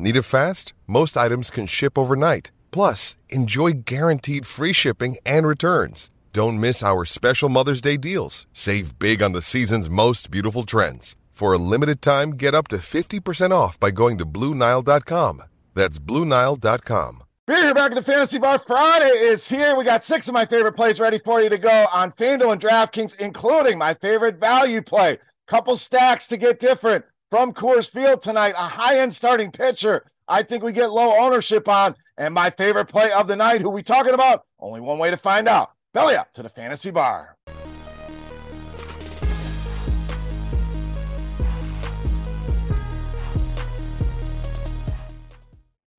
Need it fast? Most items can ship overnight. Plus, enjoy guaranteed free shipping and returns. Don't miss our special Mother's Day deals. Save big on the season's most beautiful trends. For a limited time, get up to 50% off by going to Bluenile.com. That's Bluenile.com. Beer here back at the Fantasy Bar. Friday is here. We got six of my favorite plays ready for you to go on FanDuel and DraftKings, including my favorite value play. Couple stacks to get different from Coors Field tonight. A high end starting pitcher. I think we get low ownership on. And my favorite play of the night. Who we talking about? Only one way to find out. Belly up to the Fantasy Bar.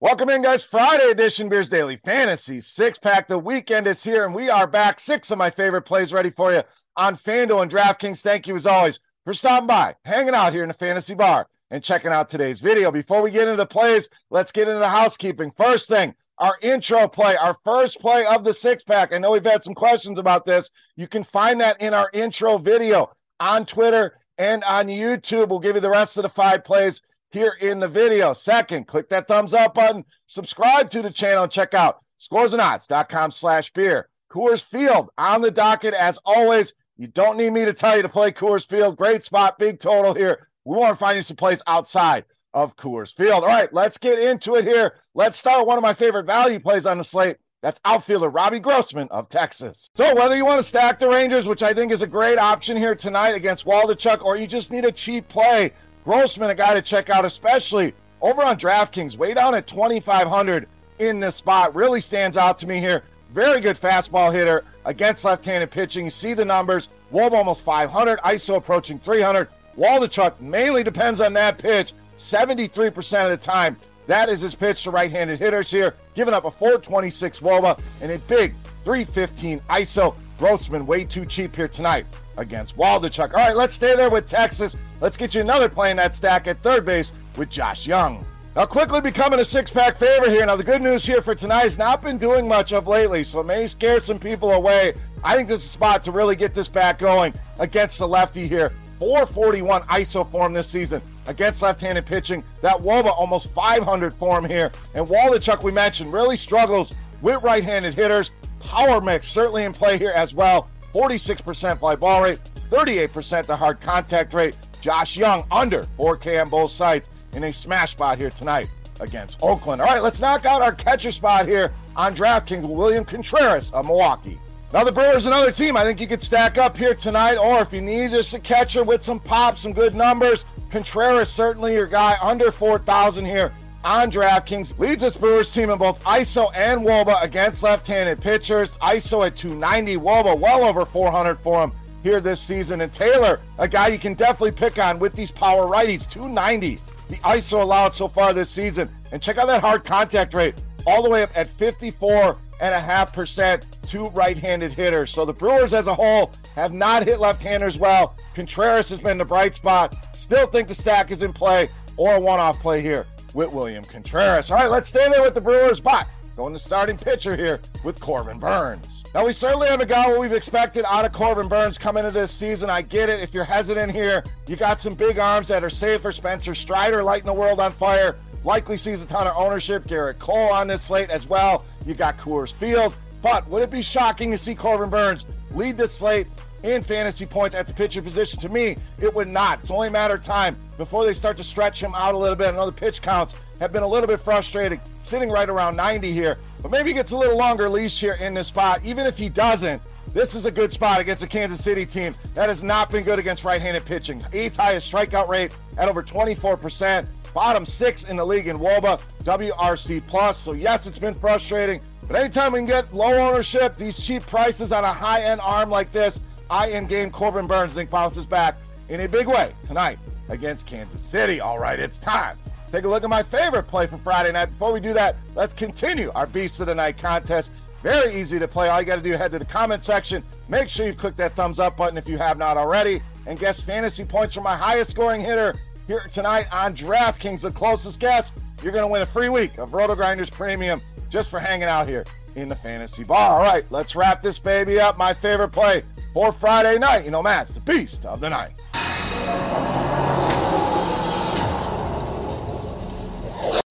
Welcome in, guys. Friday edition Beers Daily Fantasy six pack. The weekend is here, and we are back. Six of my favorite plays ready for you on FanDuel and DraftKings. Thank you, as always, for stopping by, hanging out here in the Fantasy Bar, and checking out today's video. Before we get into the plays, let's get into the housekeeping. First thing, our intro play, our first play of the six pack. I know we've had some questions about this. You can find that in our intro video on Twitter and on YouTube. We'll give you the rest of the five plays here in the video. Second, click that thumbs up button, subscribe to the channel, and check out scoresandodds.com slash beer. Coors Field on the docket as always. You don't need me to tell you to play Coors Field. Great spot, big total here. We want to find you some place outside of Coors Field. All right, let's get into it here. Let's start one of my favorite value plays on the slate. That's outfielder Robbie Grossman of Texas. So whether you want to stack the Rangers, which I think is a great option here tonight against Waldichuk, or you just need a cheap play, Grossman, a guy to check out, especially over on DraftKings, way down at 2,500 in this spot. Really stands out to me here. Very good fastball hitter against left handed pitching. You see the numbers. Wob almost 500, ISO approaching 300. Waldichuk mainly depends on that pitch 73% of the time. That is his pitch to right handed hitters here, giving up a 426 Woba and a big 315 ISO. Grossman way too cheap here tonight against Waldichuk. All right, let's stay there with Texas. Let's get you another play in that stack at third base with Josh Jung. Now, quickly becoming a six pack favorite here. Now, the good news here for tonight has not been doing much of lately, so it may scare some people away. I think this is a spot to really get this back going against the lefty here. 441 ISO form this season against left-handed pitching. That Woba almost 500 form here. And Waldichuk, we mentioned, really struggles with right-handed hitters. Power mix certainly in play here as well. 46% fly ball rate, 38% the hard contact rate. Josh Jung under 4K on both sides in a smash spot here tonight against Oakland. All right, let's knock out our catcher spot here on DraftKings William Contreras of Milwaukee. Now, the Brewers, another team I think you could stack up here tonight, or if you need just a catcher with some pop, some good numbers, Contreras certainly your guy under 4,000 here on DraftKings. Leads this Brewers team in both ISO and WOBA against left-handed pitchers. ISO at 290, WOBA well over 400 for him here this season. And Taylor, a guy you can definitely pick on with these power righties, 290. The ISO allowed so far this season. And check out that hard contact rate, all the way up at 54 and a half percent to right-handed hitters. So the Brewers as a whole have not hit left-handers well. Contreras has been the bright spot. Still think the stack is in play or a one-off play here with William Contreras. All right, let's stay there with the Brewers, but going to starting pitcher here with Corbin Burnes. Now, we certainly haven't got what we've expected out of Corbin Burnes coming into this season. I get it. If you're hesitant here, you got some big arms that are safe for Spencer Strider lighting the world on fire. Likely sees a ton of ownership. Gerrit Cole on this slate as well. You got Coors Field. But would it be shocking to see Corbin Burnes lead this slate in fantasy points at the pitcher position. To me, it would not. It's only a matter of time before they start to stretch him out a little bit. The pitch counts have been a little bit frustrated, sitting right around 90 here, but maybe he gets a little longer leash here in this spot. Even if he doesn't, this is a good spot against a Kansas City team that has not been good against right handed pitching. Eighth highest strikeout rate at over 24%, bottom six in the league in WOBA, WRC plus. So, yes, it's been frustrating, but anytime we can get low ownership, these cheap prices on a high end arm like this, I am game Corbin Burnes. I think bounces back in a big way tonight against Kansas City. All right, it's time. Take a look at my favorite play for Friday night. Before we do that, let's continue our Beast of the Night contest. Very easy to play. All you got to do, head to the comment section. Make sure you've clicked that thumbs up button if you have not already. And guess fantasy points for my highest scoring hitter here tonight on DraftKings. The closest guess, you're going to win a free week of Roto Grinders Premium just for hanging out here in the fantasy bar. All right, let's wrap this baby up. My favorite play for Friday night. You know, Matt's the beast of the night.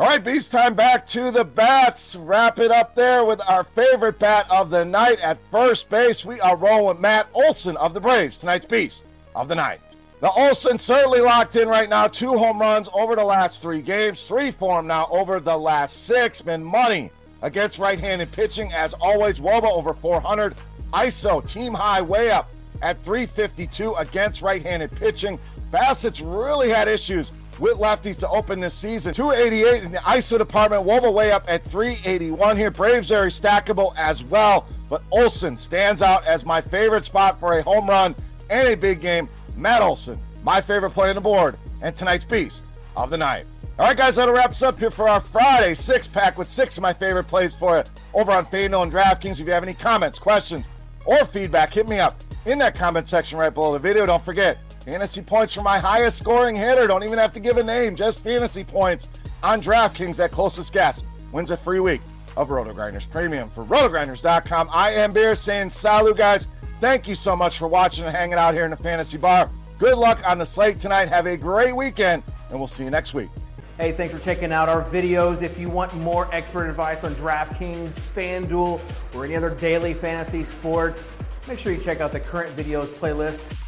All right, beast time back to the bats. Wrap it up there with our favorite bat of the night at first base. We are rolling with Matt Olson of the Braves, tonight's beast of the night. The Olson certainly locked in right now. Two home runs over the last three games, three for him now over the last six. Been money against right handed pitching. As always, Woba over 400. ISO team high way up at 352 against right handed pitching. Bassitt's really had issues with lefties to open this season. 288 in the ISO department. Woba way up at 381 here. Braves very stackable as well. But Olson stands out as my favorite spot for a home run and a big game. Matt Olson, my favorite play on the board, and tonight's beast of the night. All right, guys, that'll wrap us up here for our Friday six pack with six of my favorite plays for you over on FanDuel and DraftKings. If you have any comments, questions, or feedback, hit me up in that comment section right below the video. Don't forget, fantasy points for my highest scoring hitter. Don't even have to give a name, just fantasy points on DraftKings. at closest guess wins a free week of Roto Grinders Premium. For rotogrinders.com, I am Beer saying salut, guys. Thank you so much for watching and hanging out here in the fantasy bar. Good luck on the slate tonight. Have a great weekend, and we'll see you next week. Hey, thanks for checking out our videos. If you want more expert advice on DraftKings, FanDuel, or any other daily fantasy sports, make sure you check out the current videos playlist